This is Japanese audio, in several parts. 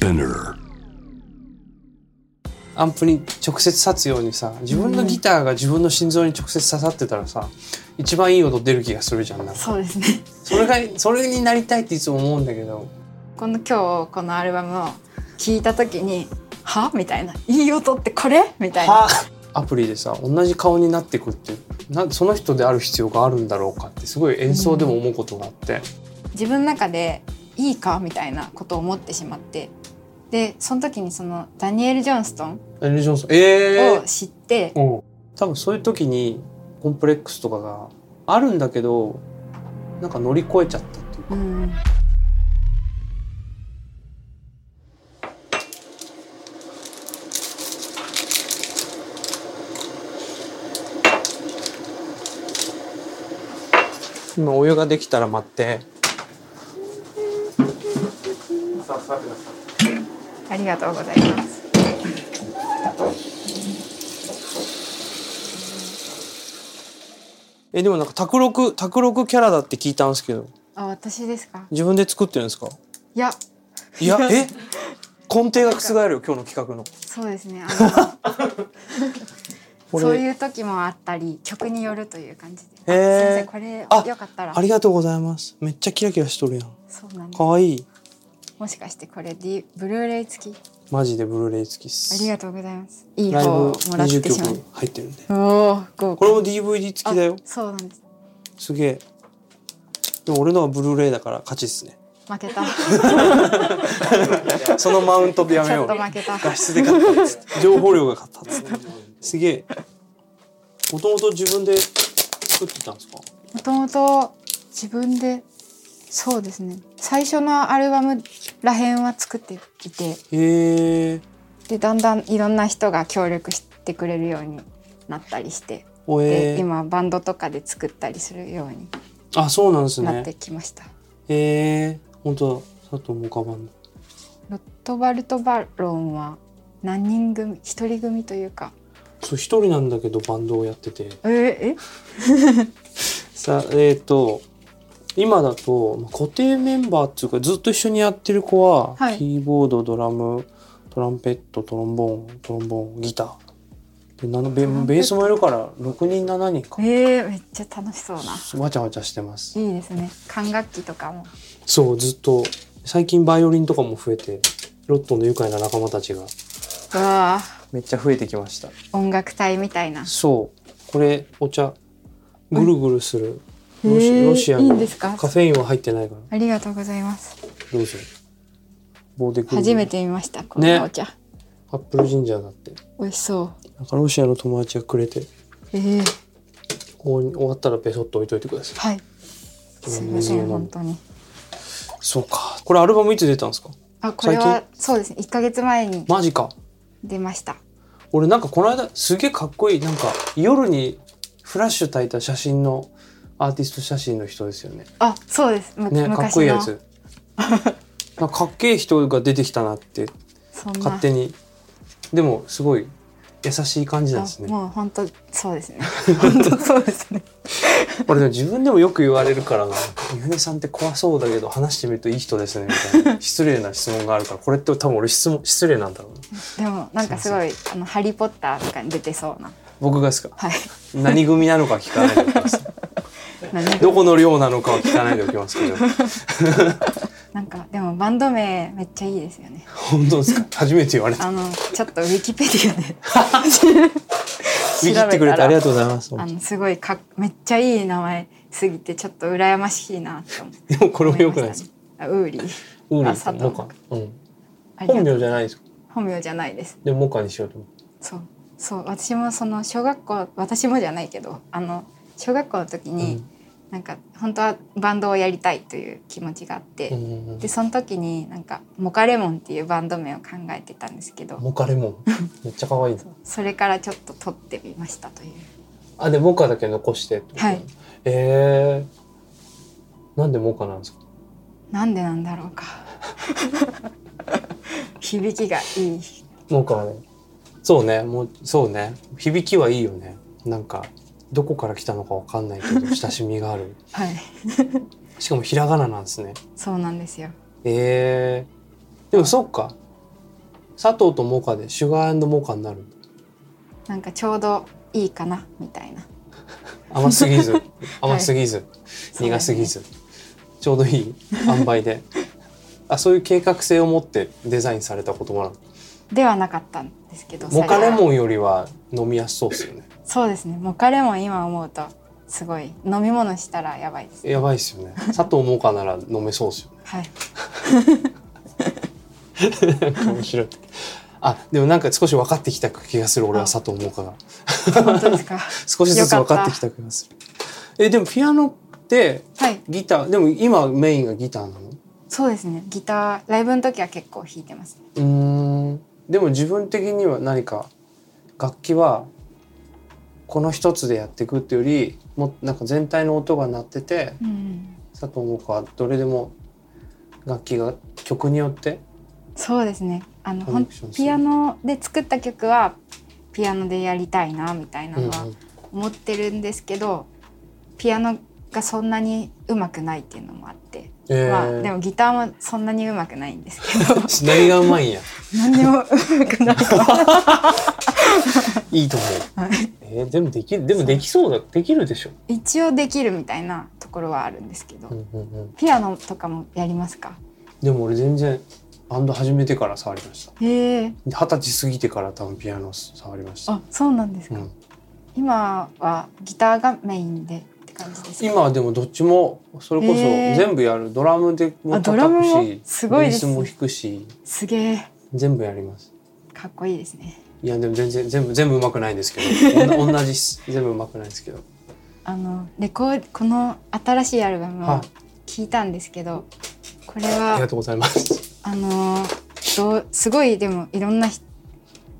Spinner. アンプに直接刺つようにさ自分のギターが自分の心臓に直接刺さってたらさ一番いい音出る気がするじゃんなんか。そうですね。それがそれになりたいっていつも思うんだけど。この今日このアルバムを聴いた時に「は?」みたいな「いい音ってこれ?」みたいな。は？アプリでさ同じ顔になってくってなんその人である必要があるんだろうかってすごい演奏でも思うことがあって、自分の中でいいか？みたいなことを思ってしまってでその時にそのダニエル・ジョンストンエルジョンソン。ええを知って、う。ん、多分そういう時にコンプレックスとかがあるんだけどなんか乗り越えちゃったっていうか、うん。今お湯ができたら待って。ありがとうございます。えでもなんか卓録卓録キャラだって聞いたんですけど。あ私ですか？自分で作ってるんですか？いや。いや え？根底が覆るよ今日の企画の。そうですね そういう時もあったり曲によるという感じで。へー。あすいませんこれあよかったら。ありがとうございます。めっちゃキラキラしとるやん。そうなんです。かわいいもしかしてこれ、D、ブルーレイ付き？マジでブルーレイ付きっあすりがとうございます。いい方をもらっ20てしまう。曲入ってるんで。おおこれも DVD 付きだよ。あそうなんです。すげえ。でも俺のはブルーレイだから勝ちっすね。負けた。そのマウントやめよう。っと負けた。画質で勝ったっつって。情報量が勝ったっつって。すげえ。もともと自分で作ってたんですか？もともと自分でそうですね。最初のアルバムらへんは作っていて。でだんだんいろんな人が協力してくれるようになったりして。で今バンドとかで作ったりするようにあそうなんですなってねきました、へえ本当だ。佐藤モカバンドロットバルト・バロンは何人組一人組というか。そう一人なんだけどバンドをやってて。ええ？さえっ、と今だとまあ固定メンバーっていうかずっと一緒にやってる子は、はい。キーボードドラムトランペットトロンボーントロンボーンギター。でなのベベースもいるから6人7人か。えー、めっちゃ楽しそうな。わちゃわちゃしてます。いいですね。管楽器とかも。そうずっと。最近バイオリンとかも増えてロットの愉快な仲間たちが。あ。めっちゃ増えてきました。音楽隊みたいな。そう。これお茶ぐるぐるする。へロシアのカフェインは入ってないから。ありがとうございます。どうぞ棒で初めて見ましたこんなお茶、アップルジンジャーだって。美味しそう。なんかロシアの友達がくれて。えー、ここに終わったらペソッと置いといてください。はい。すいません本当に。そうか。これアルバムいつ出たんですか？あこれはそうですね。1ヶ月前にマジか。出ました。俺なんかこの間すげえかっこいい。なんか夜にフラッシュ焚いた写真のアーティスト写真の人ですよね。あそうです。むねかっこいいやつ。かかっけえ人が出てきたなって勝手に。でもすごい優しい感じなんですあねもう本当そうですね。本当そうですね。俺でも自分でもよく言われるからな「ゆうねさんって怖そうだけど話してみるといい人ですね」みたいな。失礼な質問があるからこれって多分俺質問失礼なんだろうな。でもなんかすごいあのハリーポッターとかに出てそうな。僕がですか？はい。何組なのか聞かないでおきます何ど。この寮なのかは聞かないでおきますけど。なんかでもバンド名めっちゃいいですよね。本当ですか？初めて言われた。あのちょっとウィキペディアで。見切ってくれてありがとうございます。あのすごいかっめっちゃいい名前すぎてちょっと羨ましいなって。でもこれも良くないですか？あウーリー。ウーリあ佐藤ーモカ。うん。本名じゃないですか？本名じゃないです。でもモカにしようと思ってそう。そう。私もその小学校私もじゃないけどあの小学校の時に、うんなんか本当はバンドをやりたいという気持ちがあって、でその時になんかモカレモンっていうバンド名を考えてたんですけどモカレモン？めっちゃ可愛いそれからちょっと取ってみましたという。あでモカだけ残してはい。えー、なんでモカなんですか？なんでなんだろうか。響きがいい。モカはね。そうね。もうそうね。響きはいいよね。なんかどこから来たのかわかんないけど 親しみがある。はい。しかもひらがななんですね。そうなんですよ。えー、でもそっか。佐藤とモカでシュガーモカになる。なんかちょうどいいかなみたいな。甘すぎず。甘すぎず、そうですね。苦すぎず、ちょうどいい。塩梅で。あそういう計画性を持ってデザインされた言葉なのではなかったんですけどモカレモンよりは飲みやすそうですよね。そうですね。モカレモン今思うとすごい飲み物したらやばいです。やばいですよね。佐藤モカなら飲めそうですよね。はい。面白い。あでもなんか少し分かってきた気がする俺は佐藤モカが。本当ですか？少しずつ分かってきた気がする。えでもピアノってはい。ギターでも今メインがギターなの？そうですね。ギターライブの時は結構弾いてますね。うーんでも自分的には何か楽器はこの一つでやっていくっていうよりもなんか全体の音が鳴っててうん佐藤萌歌はどれでも楽器が曲によってそうですね。あのピアノで作った曲はピアノでやりたいなみたいなのはうんうん。思ってるんですけど、ピアノがそんなに上手くないっていうのもあって、えー。まあでもギターもそんなに上手くないんですけど。何がうまいんや。何にも上手くない。いいと思う。はい。えーでもできるでもできそうだ。できるでしょ、一応できるみたいなところはあるんですけど、うんうんうん、ピアノとかもやりますか？でも俺全然バンド始めてから触りました。二十歳過ぎてから多分ピアノ触りました、あそうなんですか、うん、今はギターがメインで感じです。か今はでもどっちもそれこそ全部やる。ドラムでもあドラムも叩くしすごいです。ベースも弾くしすげえ全部やります。かっこいいですね。いやでも全然全部全部上手くないんですけど。同じ全部上手くないですけど。あのレコーこの新しいアルバムをはい。聞いたんですけど、これありがはとうございます。あのどうすごいでもいろんなひ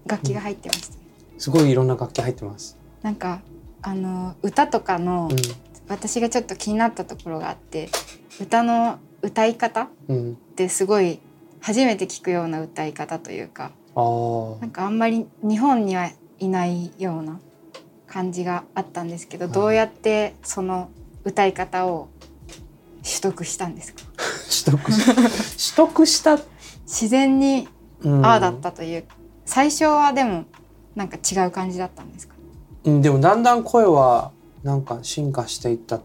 楽器が入ってました、すごいいろんな楽器入ってます。なんかあの歌とかの、う私がちょっと気になったところがあって歌の歌い方っん。うんてすごい初めて聞くような歌い方というかあー。なんかあんまり日本にはいないような感じがあったんですけど、はい。どうやってその歌い方を取得したんですか？取得し 取得した、自然にうん。ああだったという、最初はでもなんか違う感じだったんですか？うんでもだんだん声はなんか進化していった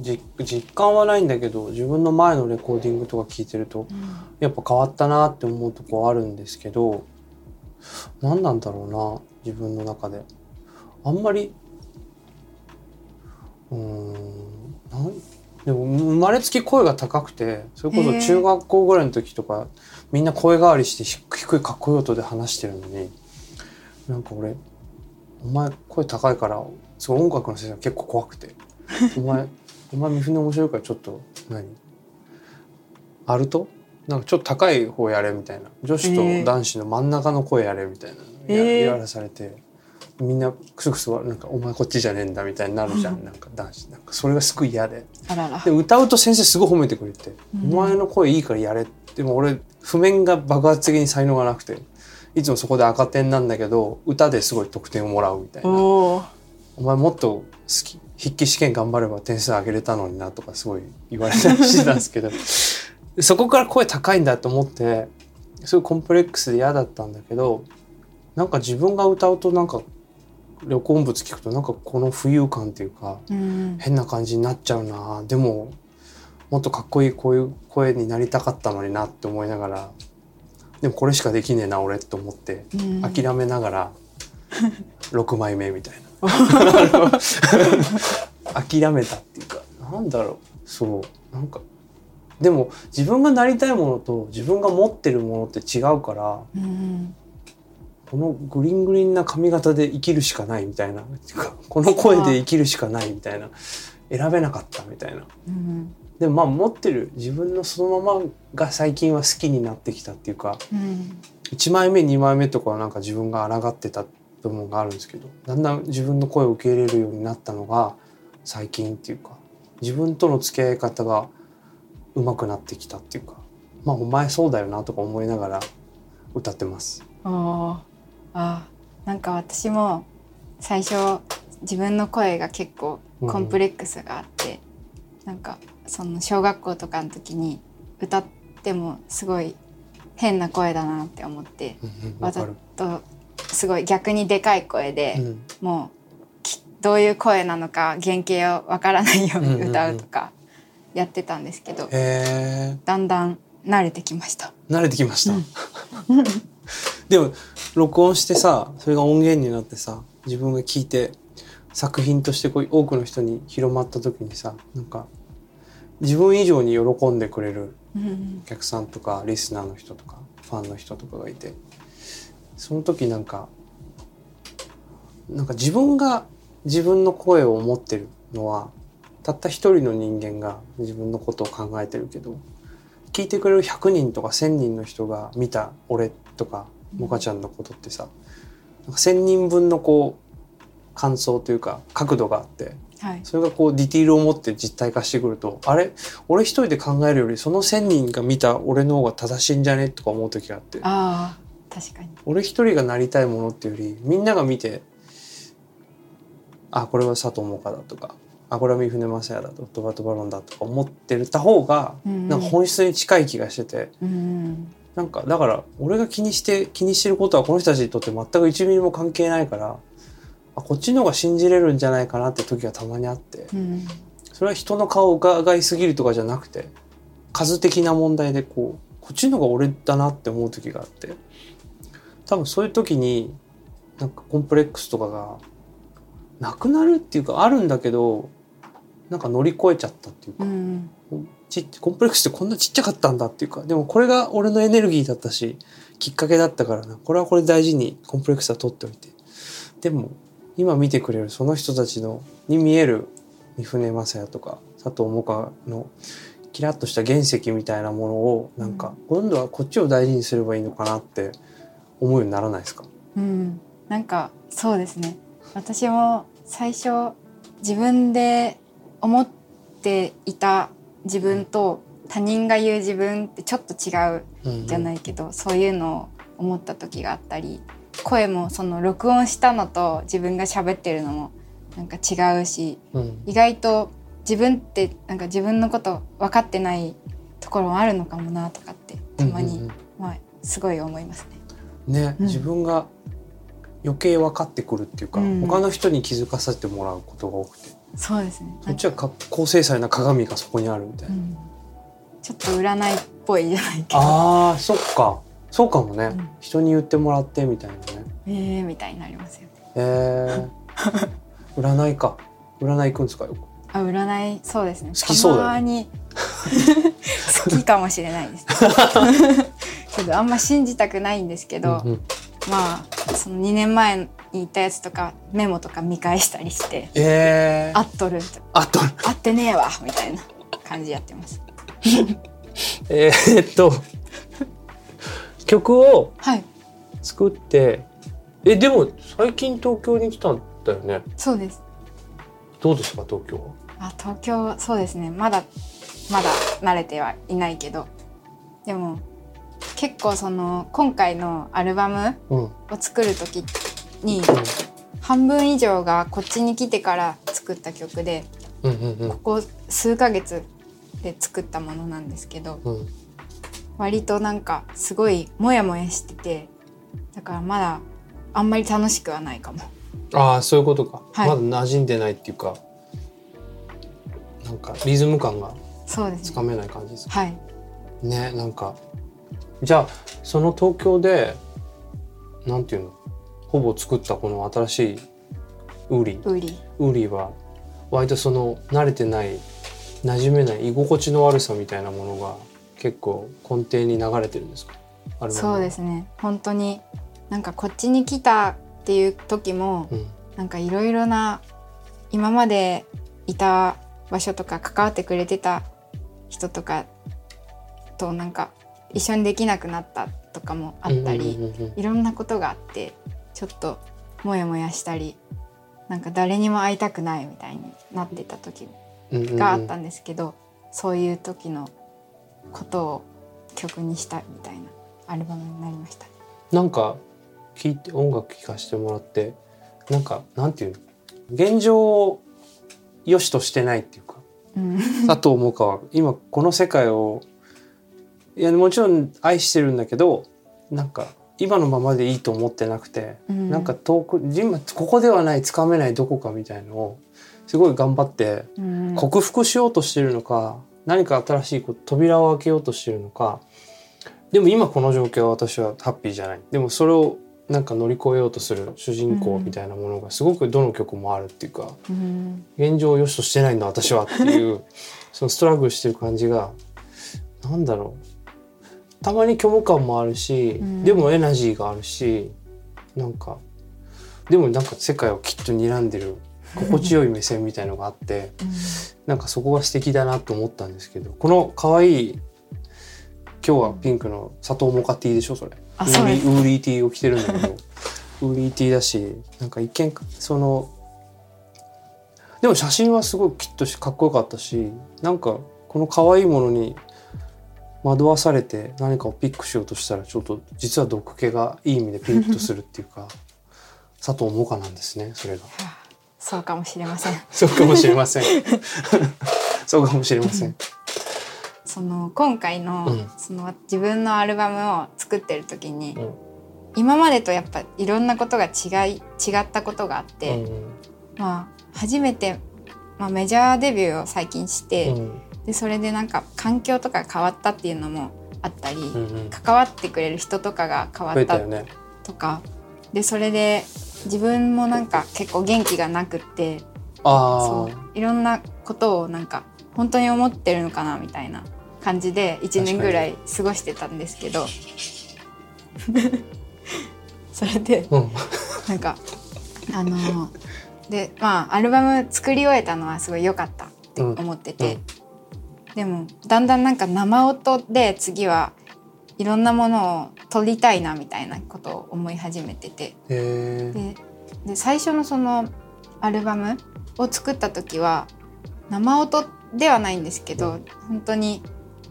じ実感はないんだけど自分の前のレコーディングとか聞いてるとやっぱ変わったなって思うとこあるんですけど何なんだろうな自分の中で。あんまりうーんなんでも生まれつき声が高くてそれこそ中学校ぐらいの時とかみんな声変わりして低低いかっこいい音で話してるのになんか俺「お前声高いからすごい音楽の先生が結構怖くて。お前お前三船面白いからちょっと何？アルト？なんかちょっと高い方やれみたいな。女子と男子の真ん中の声やれみたいな、やえー。言われされて。みんなクスクスなんか「お前こっちじゃねえんだ」みたいになるじゃん、なんか男子。なんかそれがすごい嫌で。あららで歌うと先生すごい褒めてくれて「うん。お前の声いいからやれ」でも俺譜面が爆発的に才能がなくて。いつもそこで赤点なんだけど歌ですごい得点をもらうみたいな。お前もっと好き筆記試験頑張れば点数上げれたのになとかすごい言われたりしてたんですけど そこから声高いんだと思ってすごいコンプレックスで嫌だったんだけどなんか自分が歌うとなんか録音物聞くとなんかこの浮遊感っていうかうん。変な感じになっちゃうな。でももっとかっこいいこういう声になりたかったのになって思いながらでもこれしかできねえな俺と思ってうん。諦めながら6枚目みたいな。諦めたっていうかなんだろう。そう。なんかでも自分がなりたいものと自分が持ってるものって違うからうんこのグリングリンな髪型で生きるしかないみたいな。この声で生きるしかないみたいな。選べなかったみたいな。うんでもまあ持ってる自分のそのままが最近は好きになってきたっていうかうん1枚目2枚目とかはなんか自分が抗ってた部分があるんですけどだんだん自分の声を受け入れるようになったのが最近っていうか自分との付き合い方が上手くなってきたっていうかまあお前そうだよなとか思いながら歌ってます。あー。なんか私も最初自分の声が結構コンプレックスがあって、なんかその小学校とかの時に歌ってもすごい変な声だなって思ってうんうんわざとすごい逆にでかい声で、うん。もうきどういう声なのか原型をわからないように歌うとかやってたんですけど、へえだんだん慣れてきました。慣れてきました、でも録音してさそれが音源になってさ自分が聞いて作品としてこう多くの人に広まった時にさなんか自分以上に喜んでくれるうん。お客さんとかリスナーの人とかファンの人とかがいてその時なんかなんか自分が自分の声を持ってるのはたった一人の人間が自分のことを考えてるけど聞いてくれる100人とか1,000人の人が見た俺とかモカちゃんのことってさなんか1,000人分のこう感想というか角度があってはい、それがこうディティールを持って実体化してくるとあれ？俺一人で考えるよりその1,000人が見た俺の方が正しいんじゃね？とか思う時があって確かに。俺一人がなりたいものっていうよりみんなが見てあこれは佐藤萌歌だとかあこれは三船雅也だとトバトバロンだとか思ってた方がうん。なんか本質に近い気がしてて。うん。なんかだから俺が気にして気にしてることはこの人たちにとって全く1ミリも関係ないからあこっちの方が信じれるんじゃないかなって時がたまにあって。うん。それは人の顔を伺いすぎるとかじゃなくて数的な問題でこうこっちの方が俺だなって思う時があって多分そういう時になんかコンプレックスとかがなくなるっていうかあるんだけどなんか乗り越えちゃったっていうか、うんちっコンプレックスってこんなちっちゃかったんだっていうか。でもこれが俺のエネルギーだったしきっかけだったからな。これはこれ大事にコンプレックスは取っておいて。でも今見てくれるその人たちのに見える三船雅也とか佐藤萌歌のキラッとした原石みたいなものをなんか今度はこっちを大事にすればいいのかなって思うようにならないですか？うん、なんかそうですね。私も最初自分で思っていた自分と他人が言う自分ってちょっと違うじゃないいけど、そういうのを思った時があったり声もその録音したのと自分が喋ってるのもなんか違うしうん。意外と自分ってなんか自分のこと分かってないところもあるのかもなとかってたまに、うんうん。まあすごい思いますね。ね、うん。自分が余計分かってくるっていうか、うん。他の人に気づかせてもらうことが多くて。そうですね。そっちはか高精細な鏡がそこにあるみたいな。うん。ちょっと占いっぽいじゃないけど。あーそっか。そうかもね、うん。人に言ってもらってみたいなね。えーみたいになりますよ。ね。えー、占いか。占い行くんですかよく？あ占いそうですね。好きそうだよたまに。好きかもしれないです。けどあんま信じたくないんですけど、うんうん。まあその2年前に言ったやつとかメモとか見返したりしてえー、合っとる。あと合ってねえわみたいな感じやってます。えー、っと曲をはい。作ってえでも最近東京に来たんだよね。そうです。どうですか東京は？あ東京そうですね。まだまだ慣れてはいないけど。でも結構その今回のアルバムうん。を作る時に半分以上がこっちに来てから作った曲でうんうんうん。ここ数ヶ月で作ったものなんですけどうん。割となんかすごいモヤモヤしててだからまだあんまり楽しくはないかも。ああそういうことか、はい。まだ馴染んでないっていうかなんかリズム感が。つかめない感じですはい。ねなんかじゃあその東京でなんていうの？ほぼ作ったこの新しいウーリ。ーウーリ。ー。ウーリーは割とその慣れてない馴染めない居心地の悪さみたいなものが結構根底に流れてるんですか？そうですね。本当になんかこっちに来たっていう時もうん。なんかいろいろな今までいた場所とか関わってくれてた人とかとなんか一緒にできなくなったとかもあったり、いろんなことがあってちょっとモヤモヤしたりなんか誰にも会いたくないみたいになってた時があったんですけど、そういう時のことを曲にしたみたいなアルバムになりました。なんか聞いて音楽聴かせてもらってなんかなんていうの？現状を良しとしてないっていうかうん。佐藤萌歌は今この世界をいやもちろん愛してるんだけどなんか今のままでいいと思ってなくて、うん。なんか遠く今ここではないつかめないどこかみたいのをすごい頑張ってうん。克服しようとしてるのか、何か新しい扉を開けようとしてるのか。でも今この状況は私はハッピーじゃない。でもそれをなんか乗り越えようとする主人公みたいなものがすごくどの曲もあるっていうか、うん。現状を良しとしてないんだ私はっていう そのストラグルしてる感じがなんだろうたまに虚無感もあるし、うん。でもエナジーがあるしなんかでもなんか世界をきっと睨んでる心地よい目線みたいのがあってなんかそこが素敵だなと思ったんですけどこの可愛い今日はピンクの砂糖モカティーでしょそれ。ウーリーウーリーティーを着てるんだけど。ウーリーティーだしなんか一見そのでも写真はすごいきっとしかっこよかったしなんかこの可愛いものに惑わされて何かをピックしようとしたらちょっと実は毒気がいい意味でピンクとするっていうか 佐藤萌歌なんですねそれが。そうかもしれませんそうかもしれません。そうかもしれません。その今回の,、うんその自分のアルバムを作ってる時に、うん今までとやっぱいろんなことが違い違ったことがあって、うんまあ初めて、まあ、メジャーデビューを最近して、うんでそれでなんか環境とかが変わったっていうのもあったり、うんうん。関わってくれる人とかが変わった。とか。でそれで自分もなんか結構元気がなくってあそう。いろんなことをなんか本当に思ってるのかなみたいな感じで1年ぐらい過ごしてたんですけど。それであ。うん。なんかあのでまあアルバム作り終えたのはすごい良かったって思ってて、でもだんだんなんか生音で次はいろんなものを撮りたいなみたいなことを思い始めてて。でで最初のそのアルバムを作った時は生音ではないんですけど、うん本当に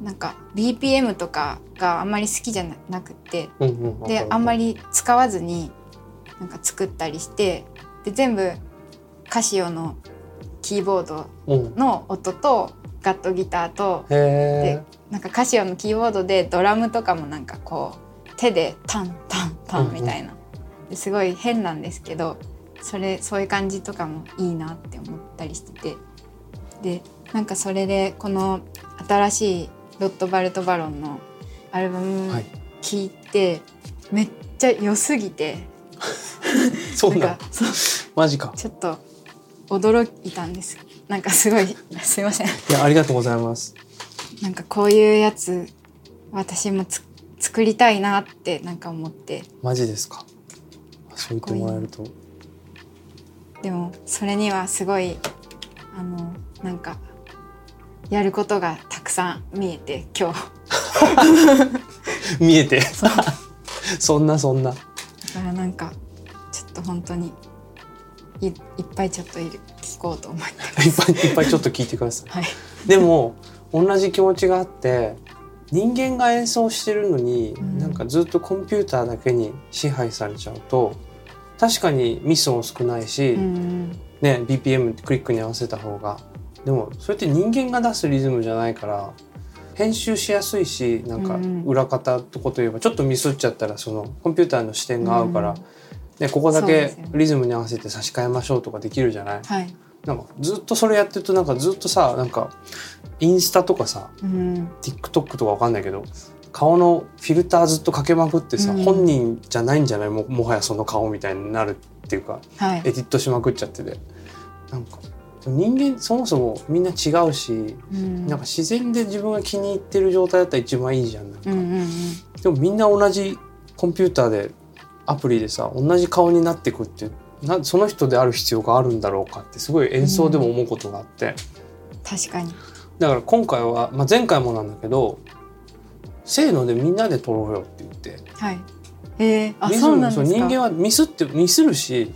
なんか BPM とかがあんまり好きじゃななくってうんうん。であんまり。り使わずになんか作ったりしてで全部カシオのキーボードうん。の音とガットギターとへえ。なんかカシオのキーボードでドラムとかもなんかこう手でタンタンタンみたいな、ですごい変なんですけどそれそういう感じとかもいいなって思ったりしてて。でなんかそれでこの新しいロットバルト・バロンのアルバムはい。聴いて、めっちゃ良すぎて。そうなん。マジか。ちょっと驚いたんですなんかすごいすいませんいやありがとうございます。なんかこういうやつ私もつ作りたいなってなんか思ってマジですか？そう言ってもらえると。でもそれにはすごいあのなんかやることがたくさん見えて今日 見えて。そんなそんな。からなんかちょっと本当にいいっぱいちょっといる聞こうと思っていっぱいいっぱいちょっと聞いてください。はい。でも同じ気持ちがあって人間が演奏してるのに、うん。なんかずっとコンピューターだけに支配されちゃうと確かにミスも少ないし、うんね BPM クリックに合わせた方が。でもそれって人間が出すリズムじゃないから編集しやすいしなんかうん裏方とこといえばちょっとミスっちゃったらそのコンピューターの視点が合うから、うんね、ここだけリズムに合わせて差し替えましょうとかできるじゃない？はい。なんかずっとそれやってるとなんかずっとさなんかインスタとかさうん。TikTok とかわかんないけど顔のフィルターずっとかけまくってさ、うん。本人じゃないんじゃない？ももはやその顔みたいになるっていうかはい。エディットしまくっちゃってて。なんか人間そもそもみんな違うし、うん。なんか自然で自分が気に入ってる状態だったら一番いいじゃんなんか、うんうんうん。でもみんな同じコンピューターでアプリでさ同じ顔になってくってなその人である必要があるんだろうかってすごい演奏でも思うことがあって、確かに。だから今回は、まあ、前回もなんだけどせーのでみんなで撮ろうよって言って。はい。えー、あそうなんですか？人間はミスってミスるし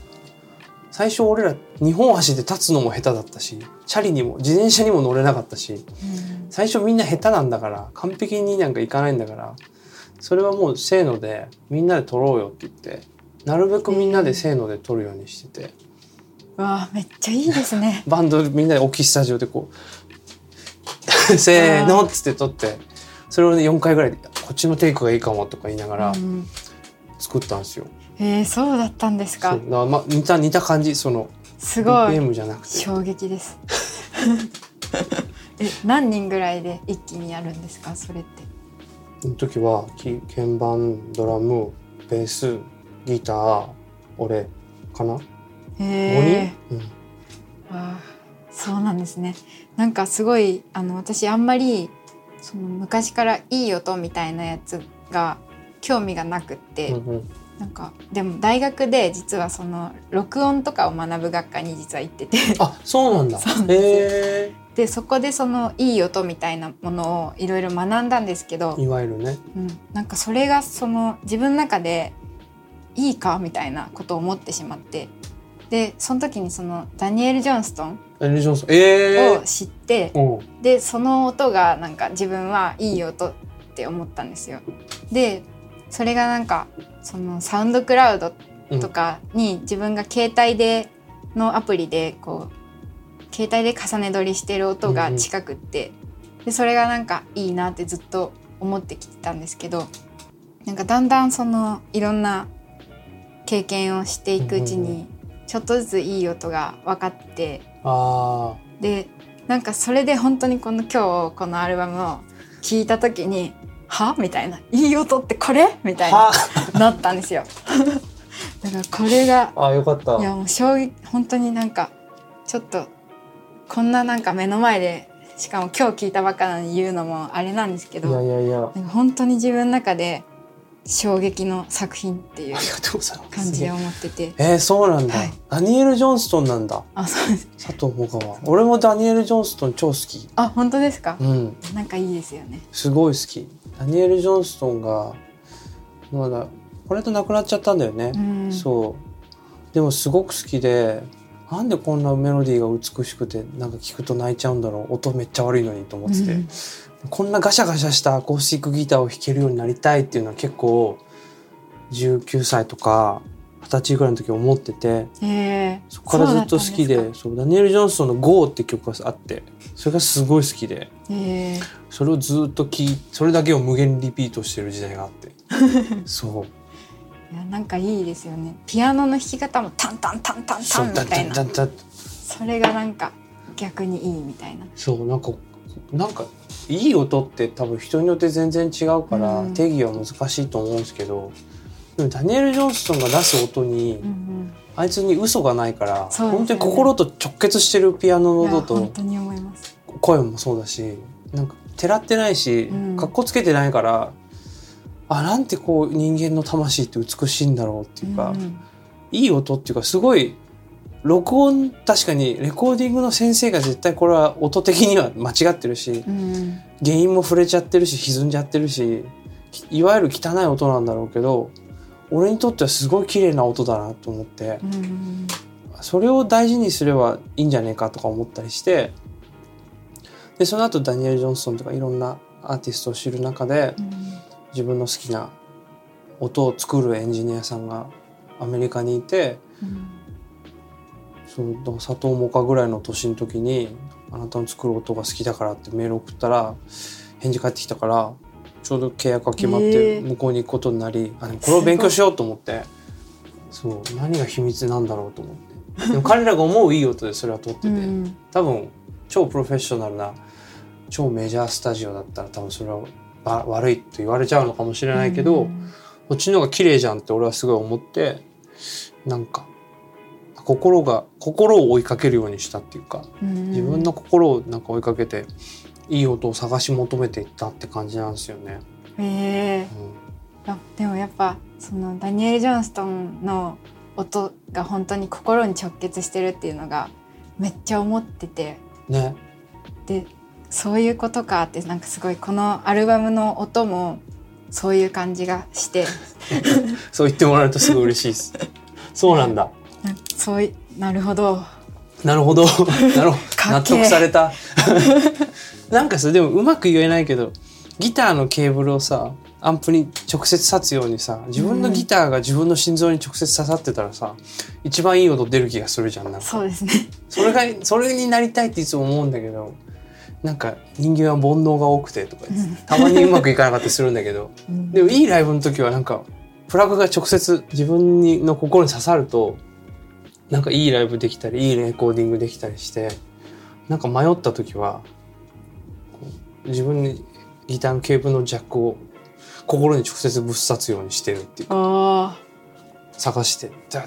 最初俺ら2本足で立つのも下手だったしチャリにも自転車にも乗れなかったしうん。最初みんな下手なんだから完璧になんかいかないんだからそれはもうせーのでみんなで撮ろうよって言ってなるべくみんなでせーので撮るようにしてて、わあめっちゃいいですね。バンドみんなで大きいスタジオでこう せーのっつって撮ってそれをね4回ぐらいこっちのテイクがいいかもとか言いながらうん作ったんですよ。えー、そうだったんですか？そうだからまあ似た似た感じそのすごい。BPM じゃなくて。衝撃です。え何人ぐらいで一気にやるんですか？それって。その時はき鍵盤ドラムベースギター俺かな、へえ5人、ああそうなんですね。なんかすごいあの私あんまりその昔からいい音みたいなやつが興味がなくって、うんうん。うんなんかでも大学で実はその録音とかを学ぶ学科に実は行ってて。あそうなんだ。そうなんでそこでそのいい音みたいなものをいろいろ学んだんですけどえ、いわゆるね。うん、なんかそれがその自分の中でいいかみたいなことを思ってしまってでその時にそのダニエル・ジョンストンエリジョンソン。えを知って、えう。んでその音がなんか自分はいい音って思ったんですよ。でそれがなんかそのサウンドクラウドとかに自分が携帯でのアプリでこう携帯で重ね撮りしてる音が近くって、でそれがなんかいいなってずっと思ってきてたんですけどなんかだんだんそのいろんな経験をしていくうちうんうんうにちょっとずついい音が分かってあでなんかそれで本当にこの今日このアルバムを聴いた時に「は?」みたいな「いい音ってこれ?」みたいなはなったんですよ。だからこれがあよかったいやもう衝撃本当になんかちょっとこんななんか目の前でしかも今日聞いたばっかなのに言うのもあれなんですけいやどいやいや。なんか本当に自分の中で衝撃の作品っていう感じで思ってて。えー、そうなんだ、はい。ダニエル・ジョンストンなんだ。あそうです。佐藤萌歌は俺もダニエル・ジョンストン超好き。あ本当ですか？うん。なんかいいですよね。すごい好き。ダニエル・ジョンストンがまだこれと亡くなっちゃったんだよね、うん。そう。でもすごく好きでなんでこんなメロディーが美しくてなんか聞くと泣いちゃうんだろう。音めっちゃ悪いのにと思ってて、うん。こんなガシャガシャしたアコースティックギターを弾けるようになりたいっていうのは結構19歳とか20歳ぐらいの時思っててええそこからずっと好きでそうダニエル・ジョンソンの「GO」って曲があってそれがすごい好きでええそれをずっと聴いそれだけを無限リピートしてる時代があって。そういやなんかいいですよね。ピアノの弾き方もタンタンタンタンタンみたいな。それがなんか逆にいいみたいな。そうなんかなんかいい音って多分人によって全然違うから、うん。定義は難しいと思うんですけどでもダニエル・ジョンストンが出す音に、うんうん。あいつに嘘がないから、ね。本当に心と直結してるピアノの音と本当に思います。声もそうだしなんかてらってないし、うん。かっこつけてないからあなんてこう人間の魂って美しいんだろうっていうか、ん。いい音っていうかすごい録音確かにレコーディングの先生が絶対これは音的には間違ってるしうん。原因も触れちゃってるし歪んじゃってるしいわゆる汚い音なんだろうけど俺にとってはすごい綺麗な音だなと思ってうんうん。それを大事にすればいいんじゃねえかとか思ったりしてでその後ダニエル・ジョンソンとかいろんなアーティストを知る中でうん自分の好きな音を作るエンジニアさんがアメリカにいてうん。そうだから佐藤萌歌ぐらいの年の時に「あなたの作る音が好きだから」ってメール送ったら返事返ってきたからちょうど契約が決まっへてえ。向こうに行くことになり、あでもこれを勉強しようと思ってそう何が秘密なんだろうと思って。でも彼らが思ういい音でそれは撮ってて、うん多分超プロフェッショナルな超メジャースタジオだったら多分それはば悪いと言われちゃうのかもしれないけど、うん。こっちの方が綺麗じゃんって俺はすごい思ってなんか心が心を追いかけるようにしたっていうかうん。自分の心をなんか追いかけていい音を探し求めていったって感じなんですよね。ええうん。あでもやっぱそのダニエル・ジョンストンの音が本当に心に直結してるっていうのがめっちゃ思ってて。ね。でそういうことかってなんかすごいこのアルバムの音もそういう感じがして そう言ってもらえるとすごい嬉しいです。そうなんだ。そういなるほどなるほど。なるほど。納得された。なんかさ、でもうまく言えないけど、ギターのケーブルをさ、アンプに直接刺すようにさ、自分のギターが自分の心臓に直接刺さってたらさ、一番いい音出る気がするじゃん。なんかそうですねそれが、それになりたいっていつも思うんだけど、なんか人間は煩悩が多くてとかたまにうまくいかなかったりするんだけど。うん。でもいいライブの時はなんかプラグが直接自分にの心に刺さるとなんかいいライブできたりいいレコーディングできたりしてなんか迷った時は自分にギターのケーブルのジャックを心に直接ぶっ刺すようにしてるっていうか探してちょっ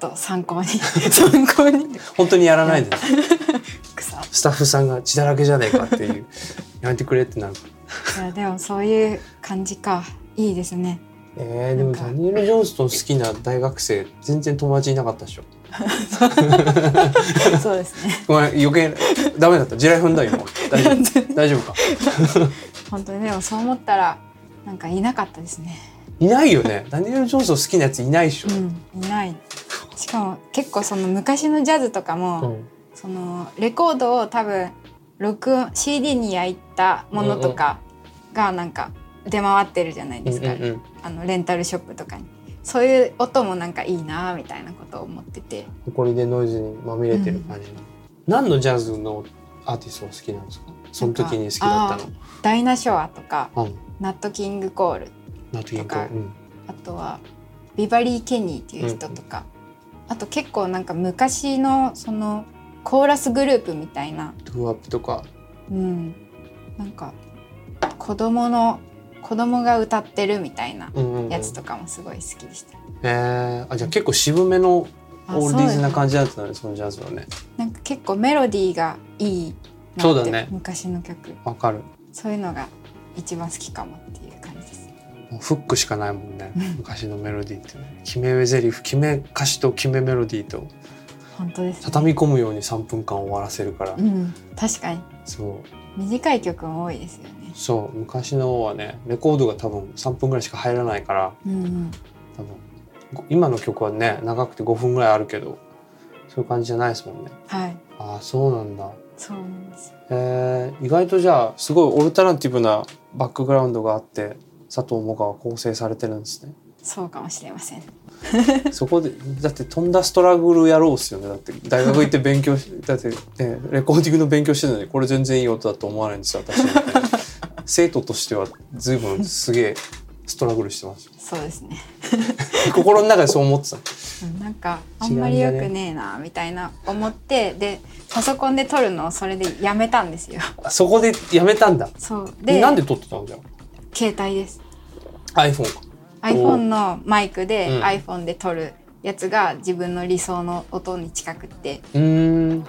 と参考に。参考に。本当にやらないでね。草スタッフさんが血だらけじゃねえかっていう。やめてくれってなる。いやでもそういう感じか。いいですね。えー、でもダニエル・ジョンストン好きな大学生全然友達いなかったでしょ。そうですね。ごめん余計ダメだった。地雷踏んだ今。大丈夫。大丈夫か？本当にでもそう思ったらなんかいなかったですね。いないよね。ダニエル・ジョンストン好きなやついないでしょ、うんいない。しかも結構その昔のジャズとかも、うんそのレコードを多分録音 CD に焼いたものとかがなんか出回ってるじゃないですか、うんうんうん。あのレンタルショップとかに。そういう音もなんかいいなみたいなことを思ってて。埃でノイズにまみれてる感じの、何のジャズのアーティストが好きなんですか？その時に好きだったの。ダイナ・ショアとかうん。ナット・キング・コールとかうん。あとはビバリー・ケニーっていう人とか、あと結構なんか昔のそのコーラスグループみたいな。ドゥーワップとか。うん、なんか子供の子供が歌ってるみたいなうんうんうん。やつとかもすごい好きでした。えー、あじゃあ結構渋めのあオールディーズな感じだったのねそのジャズはね。なんか結構メロディーがいいそうだね。昔の曲。わかる。そういうのが一番好きかもっていう感じです。もうフックしかないもんね昔のメロディーってね。決め台詞決め歌詞と決めメロディーと本当です、ね。畳み込むように3分間終わらせるから、うん、確かに。そう。短い曲も多いですよね。そう昔のはねレコードが多分3分ぐらいしか入らないからうんうん、多分。ご今の曲はね長くて5分ぐらいあるけどそういう感じじゃないですもんね。はい、ああそうなんだ。そうなんですよ。えー、意外とじゃあすごいオルタナティブなバックグラウンドがあって佐藤萌歌は構成されてるんですね。そうかもしれません。そこでだってとんだストラグルやろうっすよね。だって大学行って勉強し だってねレコーディングの勉強してるのにこれ全然いい音だと思わないんですよ私 生徒としては随分すげえストラグルしてますそうですね。心の中でそう思ってた。うんなんかあんまり良くねえなみたいな思ってでパソコンで撮るのをそれでやめたんですよ。あそこでやめたんだ。そう。ででなんで撮ってたんじゃん携帯です。iPhone か iPhone のマイクで、うん。iPhone で撮るやつが自分の理想の音に近くって。うーん